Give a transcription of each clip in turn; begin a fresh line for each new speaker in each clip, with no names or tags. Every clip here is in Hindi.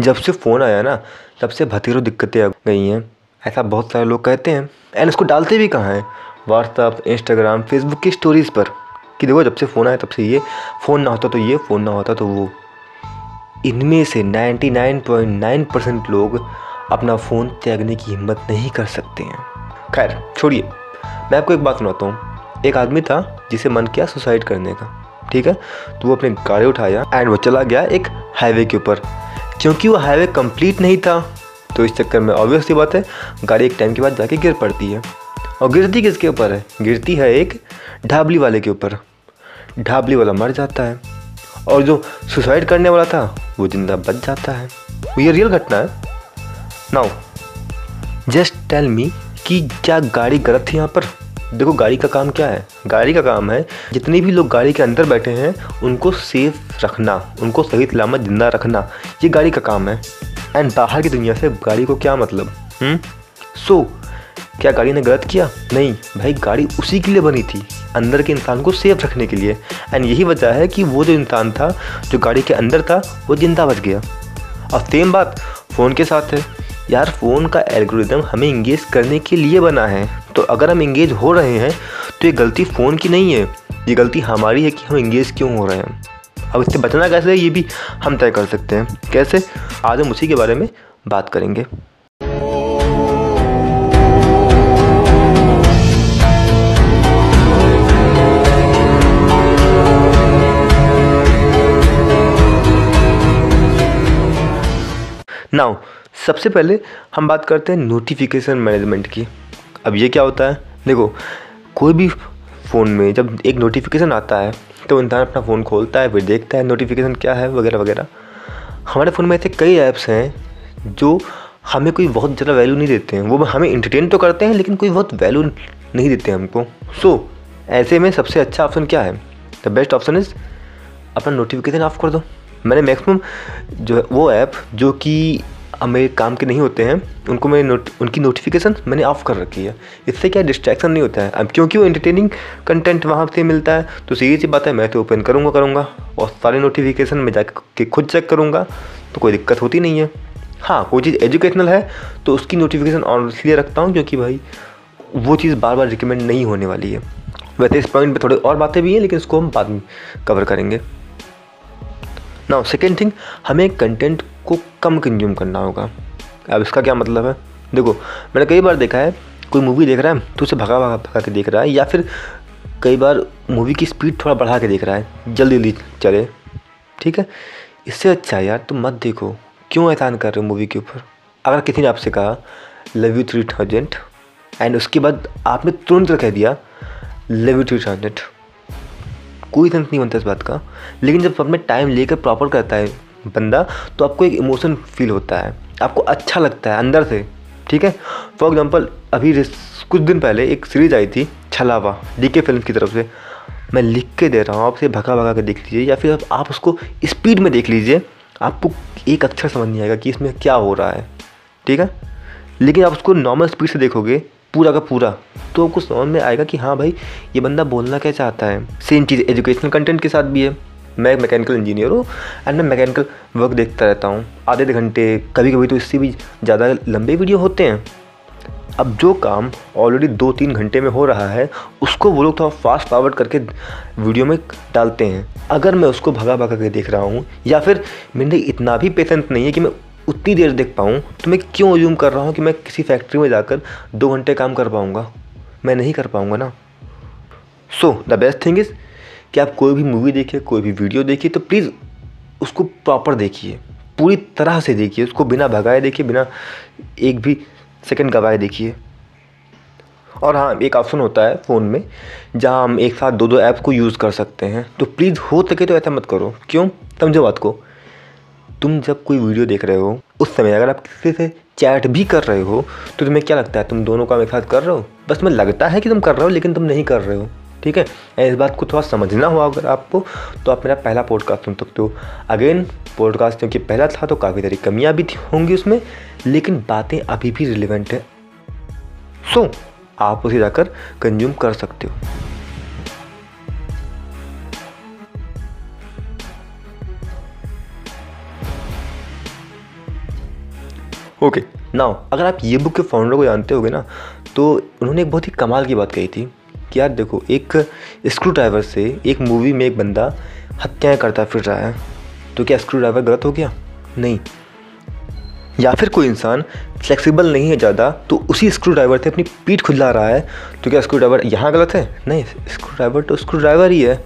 जब से फ़ोन आया ना, तब से भतीरों दिक्कतें आ गई हैं। ऐसा बहुत सारे लोग कहते हैं। एंड इसको डालते भी कहाँ हैं? व्हाट्सअप इंस्टाग्राम फेसबुक की स्टोरीज़ पर। कि देखो, जब से फ़ोन आया, तब से ये फ़ोन ना होता तो ये, फ़ोन ना होता तो वो। इनमें से 99.9 परसेंट लोग अपना फ़ोन त्यागने की हिम्मत नहीं कर सकते हैं। खैर, छोड़िए। मैं आपको एक बात सुनाता हूँ। एक आदमी था जिसे मन किया सुसाइड करने का, ठीक है? तो वो अपने गाड़ी उठाया एंड वो चला गया एक हाईवे के ऊपर। क्योंकि वो हाईवे कंप्लीट नहीं था। तो इस चक्कर में ऑब्वियस सी बात है, गाड़ी एक टाइम के बाद जाके गिर पड़ती है। और गिरती किसके ऊपर है? गिरती है एक ढाबली वाले के ऊपर। ढाबली वाला मर जाता है। और जो सुसाइड करने वाला था, वो ज़िंदा बच जाता है। ये रियल घटना है। नाउ जस्ट टेल मी कि क्या गाड़ी गलत थी यहाँ पर? देखो गाड़ी का काम क्या है? गाड़ी का काम है जितने भी लोग गाड़ी के अंदर बैठे हैं उनको सेफ़ रखना उनको सही सलामत ज़िंदा रखना ये गाड़ी का काम है। एंड बाहर की दुनिया से गाड़ी को क्या मतलब? सो हम्म? so, क्या गाड़ी ने गलत किया? नहीं भाई गाड़ी उसी के लिए बनी थी अंदर के इंसान को सेफ़ रखने के लिए। एंड यही वजह है कि वो जो इंसान था जो गाड़ी के अंदर था वो ज़िंदा बच गया। और सेम बात फ़ोन के साथ है। यार फ़ोन का एल्गोरिदम हमें इंगेज करने के लिए बना है। तो अगर हम इंगेज हो रहे हैं तो ये गलती फ़ोन की नहीं है। ये गलती हमारी है कि हम इंगेज क्यों हो रहे हैं। अब इससे बचना कैसे है, ये भी हम तय कर सकते हैं। कैसे? आज हम उसी के बारे में बात करेंगे। नाउ सबसे पहले हम बात करते हैं नोटिफिकेशन मैनेजमेंट की। अब ये क्या होता है? देखो कोई भी फ़ोन में जब एक नोटिफिकेशन आता है तो इंसान अपना फ़ोन खोलता है फिर देखता है नोटिफिकेशन क्या है वगैरह वगैरह। हमारे फ़ोन में ऐसे कई ऐप्स हैं जो हमें कोई बहुत ज़्यादा वैल्यू नहीं देते हैं। वो हमें इंटरटेन तो करते हैं लेकिन कोई बहुत वैल्यू नहीं देते हमको। सो so, ऐसे में सबसे अच्छा ऑप्शन क्या है? द बेस्ट ऑप्शन इज़ अपना नोटिफिकेशन ऑफ़ कर दो। मैंने मैक्सिमम जो है वो ऐप जो कि मेरे काम के नहीं होते हैं, उनको मैं नोट उनकी नोटिफिकेशन मैंने ऑफ़ कर रखी है। इससे क्या डिस्ट्रैक्शन नहीं होता है? अब क्योंकि वो इंटरटेनिंग कंटेंट वहाँ से मिलता है तो सीधी सी बात है, मैं तो ओपन करूँगा करूँगा, और सारे नोटिफिकेशन में जाके खुद चेक करूँगा तो कोई दिक्कत होती नहीं है। हाँ कोई चीज़ एजुकेशनल है तो उसकी नोटिफिकेशन ऑन इसलिए रखता हूँ, क्योंकि भाई, वो चीज़ बार बार रिकमेंड नहीं होने वाली है। वैसे इस पॉइंट पर थोड़े और बातें भी हैं, लेकिन इसको हम बाद में कवर करेंगे। नाउ सेकेंड थिंग हमें कंटेंट को कम कंज्यूम करना होगा। अब इसका क्या मतलब है? देखो, मैंने कई बार देखा है, कोई मूवी देख रहा है तो उसे भगा भगा भगा के देख रहा है, या फिर कई बार मूवी की स्पीड थोड़ा बढ़ा के देख रहा है, जल्दी जल्दी चले। ठीक है? इससे अच्छा है यार, तुम मत देखो। क्यों एहसान कर रहे हो मूवी के ऊपर? अगर किसी ने आपसे कहा love you three thousand and उसके बाद आपने तुरंत कह दिया लव यू थ्री थाउज़ेंड कोई सेंस नहीं बनता इस बात का। लेकिन जब सब में टाइम लेकर प्रॉपर करता है बंदा तो आपको एक इमोशन फील होता है। आपको अच्छा लगता है अंदर से, ठीक है? फॉर एग्ज़ाम्पल अभी कुछ दिन पहले एक सीरीज़ आई थी, छलावा डी के फ़िल्म की तरफ़ से। मैं लिख के दे रहा हूँ आपसे भगा भगा के देख लीजिए, या फिर आप उसको स्पीड में देख लीजिए, आपको एक अक्षर समझ नहीं आएगा कि इसमें क्या हो रहा है, ठीक है? लेकिन आप उसको नॉर्मल स्पीड से देखोगे पूरा का पूरा। तो आपको समझ में आएगा कि हाँ भाई, ये बंदा बोलना क्या चाहता है? सेम चीज़ एजुकेशनल कंटेंट के साथ भी है। मैं मैकेनिकल इंजीनियर हूँ एंड मैं मैकेनिकल वर्क देखता रहता हूँ। आधे आधे घंटे कभी कभी तो इससे भी ज़्यादा लंबे वीडियो होते हैं। अब जो काम ऑलरेडी दो तीन घंटे में हो रहा है, उसको वो लोग थोड़ा फास्ट फॉरवर्ड करके वीडियो में डालते हैं। अगर मैं उसको भगा भगा के देख रहा हूँ, या फिर मेरे इतना भी पेशेंस नहीं है कि मैं उतनी देर देख पाऊँ तो मैं क्यों यूम कर रहा हूँ कि मैं किसी फैक्ट्री में जाकर दो घंटे काम कर पाऊँगा? मैं नहीं कर पाऊँगा ना। So the best thing is कि आप कोई भी मूवी देखिए, कोई भी वीडियो देखिए तो प्लीज़ उसको प्रॉपर देखिए। पूरी तरह से देखिए, उसको बिना भगाए देखिए, बिना एक भी सेकंड गवाए देखिए। और हाँ एक ऑप्शन होता है फ़ोन में, जहाँ हम एक साथ दो दो ऐप को यूज़ कर सकते हैं। तो प्लीज़ हो सके तो ऐसा मत करो। क्यों? समझो बात को। तुम जब कोई वीडियो देख रहे हो, उस समय अगर आप किसी से चैट भी कर रहे हो तो तुम्हें क्या लगता है, तुम दोनों काम एक साथ कर रहे हो? बस तुम्हें लगता है कि तुम कर रहे हो, लेकिन तुम नहीं कर रहे हो, ठीक है? इस बात को थोड़ा समझना हुआ अगर आपको तो आप मेरा पहला पॉडकास्ट सुन सकते हो। अगेन पॉडकास्ट क्योंकि पहला था तो काफ़ी सारी कमियाँ भी होंगी उसमें, लेकिन बातें अभी भी रिलेवेंट है। सो आप उसे जाकर कंज्यूम कर सकते हो। ओके नाउ अगर आप ये बुक के फाउंडर को जानते होगे ना तो उन्होंने एक बहुत ही कमाल की बात कही थी कि यार देखो एक स्क्रू ड्राइवर से एक मूवी में एक बंदा हत्याएँ करता फिर रहा है। तो क्या स्क्रू ड्राइवर गलत हो गया? नहीं। या फिर कोई इंसान फ्लेक्सिबल नहीं है ज़्यादा तो उसी स्क्रू ड्राइवर से अपनी पीठ खुजला रहा है। तो क्या स्क्रू ड्राइवर यहाँ गलत है? नहीं स्क्रू ड्राइवर तो स्क्रू ड्राइवर ही है।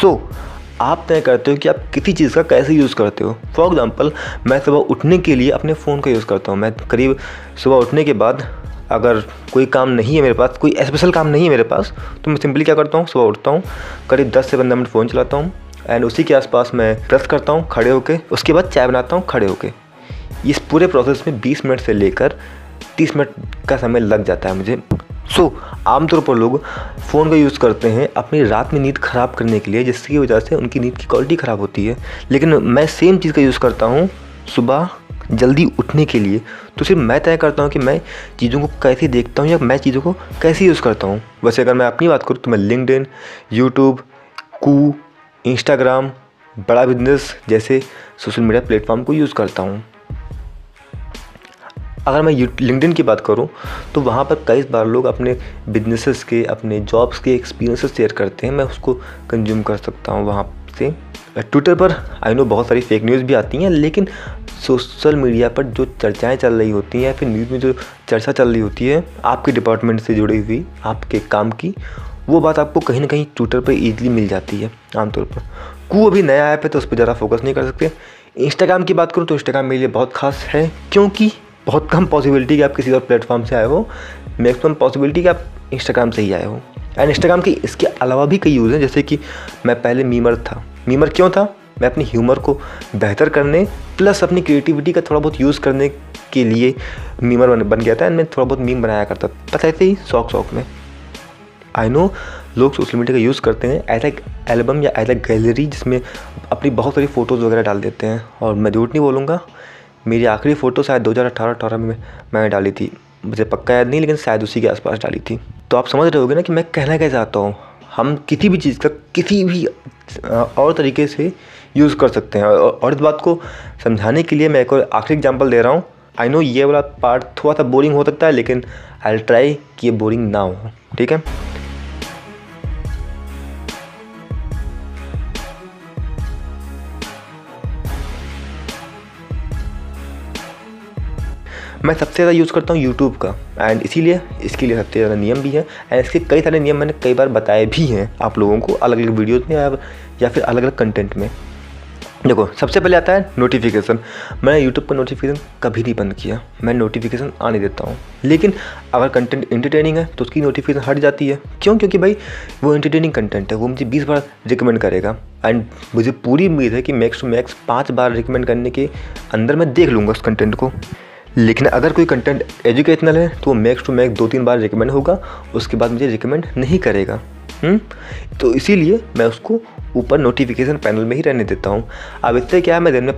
सो so, आप तय करते हो कि आप किसी चीज़ का कैसे यूज़ करते हो। फॉर एग्ज़ाम्पल मैं सुबह उठने के लिए अपने फ़ोन का यूज़ करता हूँ। मैं करीब सुबह उठने के बाद अगर कोई काम नहीं है मेरे पास, कोई स्पेशल काम नहीं है मेरे पास तो मैं सिंपली क्या करता हूँ, सुबह उठता हूँ, करीब दस से पंद्रह मिनट फ़ोन चलाता हूँ एंड उसी के आसपास मैं ब्रश करता हूँ, खड़े होके, उसके बाद चाय बनाता हूँ, खड़े होके। इस पूरे प्रोसेस में 20 मिनट से लेकर 30 मिनट का समय लग जाता है मुझे। सो so, आमतौर पर लोग फ़ोन का यूज़ करते हैं अपनी रात में नींद ख़राब करने के लिए जिसकी वजह से उनकी नींद की क्वालिटी ख़राब होती है। लेकिन मैं सेम चीज़ का यूज़ करता हूँ सुबह जल्दी उठने के लिए। तो सिर्फ़ मैं तय करता हूँ कि मैं चीज़ों को कैसे देखता हूँ या मैं चीज़ों को कैसे यूज़ करता हूँ। वैसे अगर मैं अपनी बात करूँ तो मैं LinkedIn YouTube Koo Instagram बड़ा बिज़नेस जैसे सोशल मीडिया प्लेटफॉर्म को यूज़ करता हूँ। अगर मैं लिंकडिन की बात करूँ तो वहाँ पर कई बार लोग अपने बिजनेसेस के, अपने जॉब्स के एक्सपीरियंसेस शेयर करते हैं। मैं उसको कंज्यूम कर सकता हूँ वहाँ से। ट्विटर पर आई नो बहुत सारी फेक न्यूज़ भी आती हैं, लेकिन सोशल मीडिया पर जो चर्चाएँ चल रही होती हैं या फिर न्यूज़ में जो चर्चा चल रही होती है, आपके डिपार्टमेंट से जुड़ी हुई, आपके काम की, वो बात आपको कहीं ना कहीं ट्विटर पर ईजिली मिल जाती है, आमतौर पर। कू अभी नया ऐप है तो उस पर ज़्यादा फोकस नहीं कर सकते। इंस्टाग्राम की बात करूँ तो इंस्टाग्राम मेरे लिए बहुत खास है, क्योंकि बहुत कम पॉसिबिलिटी कि आप किसी और प्लेटफॉर्म से आए हो। मैक्सिमम पॉसिबिलिटी कि आप इंस्टाग्राम से ही आए हो। एंड इंस्टाग्राम की इसके अलावा भी कई यूज़ हैं जैसे कि मैं पहले मीमर था। मीमर क्यों था? मैं अपने ह्यूमर को बेहतर करने प्लस अपनी क्रिएटिविटी का थोड़ा बहुत यूज़ करने के लिए मीमर बन, बन गया था। एंड मैं थोड़ा बहुत मीम बनाया करता बस ऐसे ही शौक शौक में। आई नो लोग सोशल मीडिया का यूज़ करते हैं एज ए एल्बम या एज ए गैलरी जिसमें अपनी बहुत सारी फ़ोटोज़ वगैरह डाल देते हैं। और मैं झूठ नहीं बोलूँगा मेरी आखिरी फ़ोटो शायद दो हज़ार अठारह अठारह में मैंने डाली थी। मुझे पक्का याद नहीं, लेकिन शायद उसी के आसपास डाली थी। तो आप समझ रहे होगे ना कि मैं कहना क्या चाहता हूँ? हम किसी भी चीज़ का किसी भी और तरीके से यूज़ कर सकते हैं। और इस बात को समझाने के लिए मैं एक और आखिरी एग्ज़ाम्पल दे रहा हूँ। आई नो ये वाला पार्ट थोड़ा सा बोरिंग हो सकता है, लेकिन आई ट्राई कि ये बोरिंग ना हो। ठीक है? मैं सबसे ज़्यादा यूज़ करता हूँ यूट्यूब का। एंड इसीलिए इसके लिए सबसे ज़्यादा नियम भी है। एंड इसके कई सारे नियम मैंने कई बार बताए भी हैं आप लोगों को अलग अलग वीडियोज़ में या, या फिर अलग अलग कंटेंट में। देखो सबसे पहले आता है नोटिफिकेशन मैंने यूट्यूब का नोटिफिकेशन कभी नहीं बंद किया। मैं नोटिफिकेशन आने देता हूँ। लेकिन अगर कंटेंट इंटरटेनिंग है तो उसकी नोटिफिकेशन हट जाती है। क्यों? क्योंकि भाई वो इंटरटेनिंग कंटेंट है। वो मुझे बीस बार रिकमेंड करेगा। एंड मुझे पूरी उम्मीद है कि मैक्स टू मैक्स पाँच बार रिकमेंड करने के अंदर मैं देख लूँगा उस कंटेंट को। लेकिन अगर कोई कंटेंट एजुकेशनल है तो वो मैक्स टू मैक्स दो तीन बार रिकमेंड होगा, उसके बाद मुझे रिकमेंड नहीं करेगा हुँ? हम्म? तो इसीलिए मैं उसको ऊपर नोटिफिकेशन पैनल में ही रहने देता हूँ अब इससे क्या है, मैं दिन में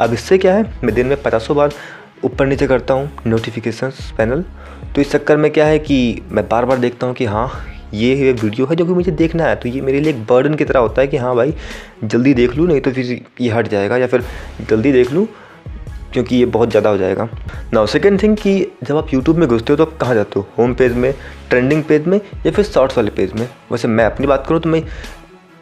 अब इससे क्या है, मैं दिन में पचासों बार ऊपर नीचे करता हूँ नोटिफिकेशन पैनल तो इस चक्कर में क्या है कि मैं बार बार देखता हूँ कि हाँ ये वीडियो है जो कि मुझे देखना है तो ये मेरे लिए एक बर्डन की तरह होता है कि हाँ भाई, जल्दी देख लूँ, नहीं तो फिर ये हट जाएगा या फिर जल्दी देख लूँ क्योंकि ये बहुत ज़्यादा हो जाएगा। नाउ सेकेंड थिंग कि जब आप यूट्यूब में घुसते हो तो आप कहाँ जाते हो? होम पेज में ट्रेंडिंग पेज में, या फिर शॉर्ट्स वाले पेज में? वैसे मैं अपनी बात करूँ तो मैं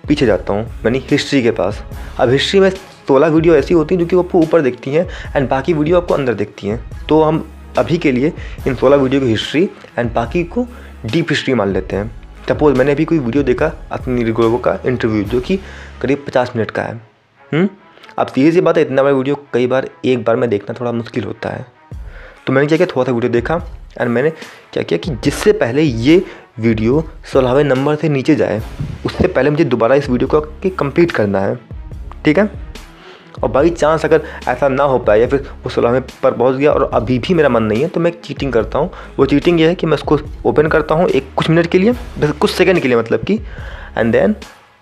पीछे जाता हूँ, यानी हिस्ट्री के पास। अब हिस्ट्री में सोलह वीडियो ऐसी होती हैं, जो कि आपको ऊपर दिखती हैं एंड बाकी वीडियो आपको अंदर दिखती हैं। तो हम अभी के लिए इन सोलह वीडियो की हिस्ट्री एंड बाकी को डीप हिस्ट्री मान लेते हैं। सपोज़ मैंने अभी कोई वीडियो देखा अपनी रिगोगो का इंटरव्यू जो कि करीब पचास मिनट का है। हुँ? अब सीधी सी बात है, इतना बड़ा वीडियो कई बार, एक बार में देखना थोड़ा मुश्किल होता है। तो मैंने क्या किया, थोड़ा सा वीडियो देखा एंड मैंने क्या किया कि जिससे पहले ये वीडियो सोलहवें नंबर से नीचे जाए, उससे पहले मुझे दोबारा इस वीडियो को कंप्लीट करना है। ठीक है? और बाई चांस अगर ऐसा ना हो पाए या फिर वो सोलहवें पर पहुँच गया और अभी भी मेरा मन नहीं है तो मैं चीटिंग करता हूँ। वो चीटिंग ये है कि मैं उसको ओपन करता हूँ एक कुछ मिनट के लिए, बस कुछ सेकंड के लिए मतलब कि एंड देन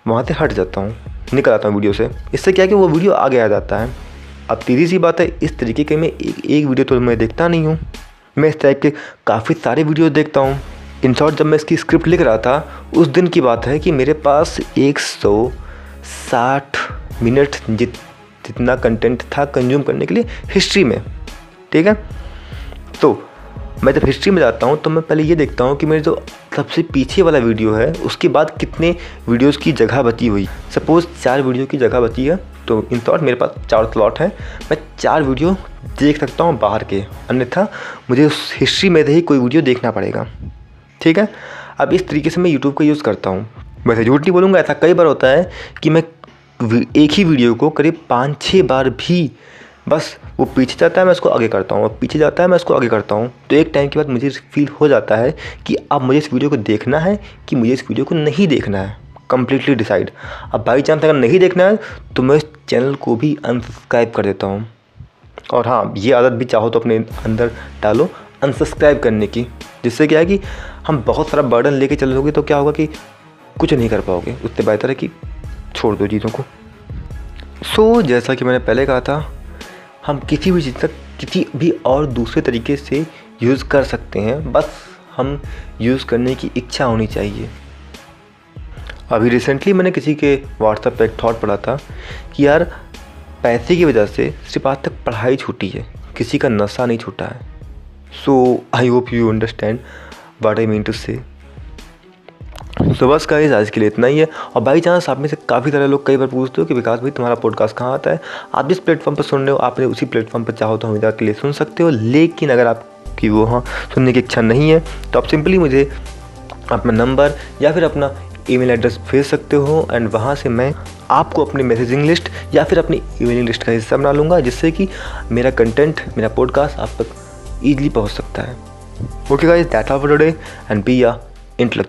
वहाँ से हट जाता हूँ। निकल आता हूँ वीडियो से। इससे क्या है कि वो वीडियो आगे आ जाता है। अब तीसरी सी बात है, इस तरीके के मैं एक एक वीडियो तो मैं देखता नहीं हूँ। मैं इस टाइप के काफ़ी सारे वीडियो देखता हूँ। इन शॉर्ट जब मैं इसकी स्क्रिप्ट लिख रहा था, उस दिन की बात है कि मेरे पास एक सौ साठ मिनट जित, जितना कंटेंट था कंज्यूम करने के लिए हिस्ट्री में। ठीक है? तो मैं जब हिस्ट्री में जाता हूँ तो मैं पहले ये देखता हूँ कि मेरे जो सबसे पीछे वाला वीडियो है, उसके बाद कितने वीडियोस की जगह बची हुई। सपोज़ चार वीडियो की जगह बची है तो इन शॉर्ट मेरे पास चार स्लॉट है। मैं चार वीडियो देख सकता हूँ बाहर के, अन्यथा मुझे उस हिस्ट्री में ही कोई वीडियो देखना पड़ेगा। ठीक है? अब इस तरीके से मैं यूट्यूब का यूज़ करता हूँ। वैसे झूठ नहीं बोलूँगा, ऐसा कई बार होता है कि मैं एक ही वीडियो को करीब पाँच छः बार भी बस वो पीछे जाता है मैं उसको आगे करता हूँ। और पीछे जाता है मैं उसको आगे करता हूँ। तो एक टाइम के बाद मुझे फील हो जाता है कि अब मुझे इस वीडियो को देखना है कि मुझे इस वीडियो को नहीं देखना है। कम्प्लीटली डिसाइड अब बाई चांस अगर नहीं देखना है तो मैं इस चैनल को भी अनसब्सक्राइब कर देता हूँ। और हाँ ये आदत भी चाहो तो अपने अंदर डालो अनसब्सक्राइब करने की। जिससे क्या है कि हम बहुत सारा बर्डन लेके चलोगे तो क्या होगा कि कुछ नहीं कर पाओगे। उससे बेहतर है कि छोड़ दो चीज़ों को। सो so, जैसा कि मैंने पहले कहा था हम किसी भी चीज़ तक किसी भी और दूसरे तरीके से यूज़ कर सकते हैं, बस हम यूज़ करने की इच्छा होनी चाहिए। अभी रिसेंटली मैंने किसी के व्हाट्सएप पे एक थॉट पढ़ा था कि यार, पैसे की वजह से सिर्फ़ आज तक पढ़ाई छूटी है, किसी का नशा नहीं छूटा है। So I hope you understand what I mean to say तो बस का आज के लिए इतना ही है। और बाई चांस आप में से काफ़ी सारे लोग कई बार पूछते हो कि विकास भाई, तुम्हारा पॉडकास्ट कहाँ आता है? आप जिस प्लेटफॉर्म पर सुन रहे हो आपने उसी प्लेटफॉर्म पर चाहो तो हम इधर के लिए सुन सकते हो। लेकिन अगर आपकी वो हाँ सुनने की इच्छा नहीं है तो आप सिंपली मुझे अपना नंबर या फिर अपना ईमेल एड्रेस भेज सकते हो एंड वहाँ से मैं आपको अपनी मैसेजिंग लिस्ट या फिर अपनी ईमेलिंग लिस्ट का हिस्सा बना लूँगा, जिससे कि मेरा कंटेंट मेरा पॉडकास्ट आप तक ईजिली पहुँच सकता है। Okay guys that all for today and be a intellectual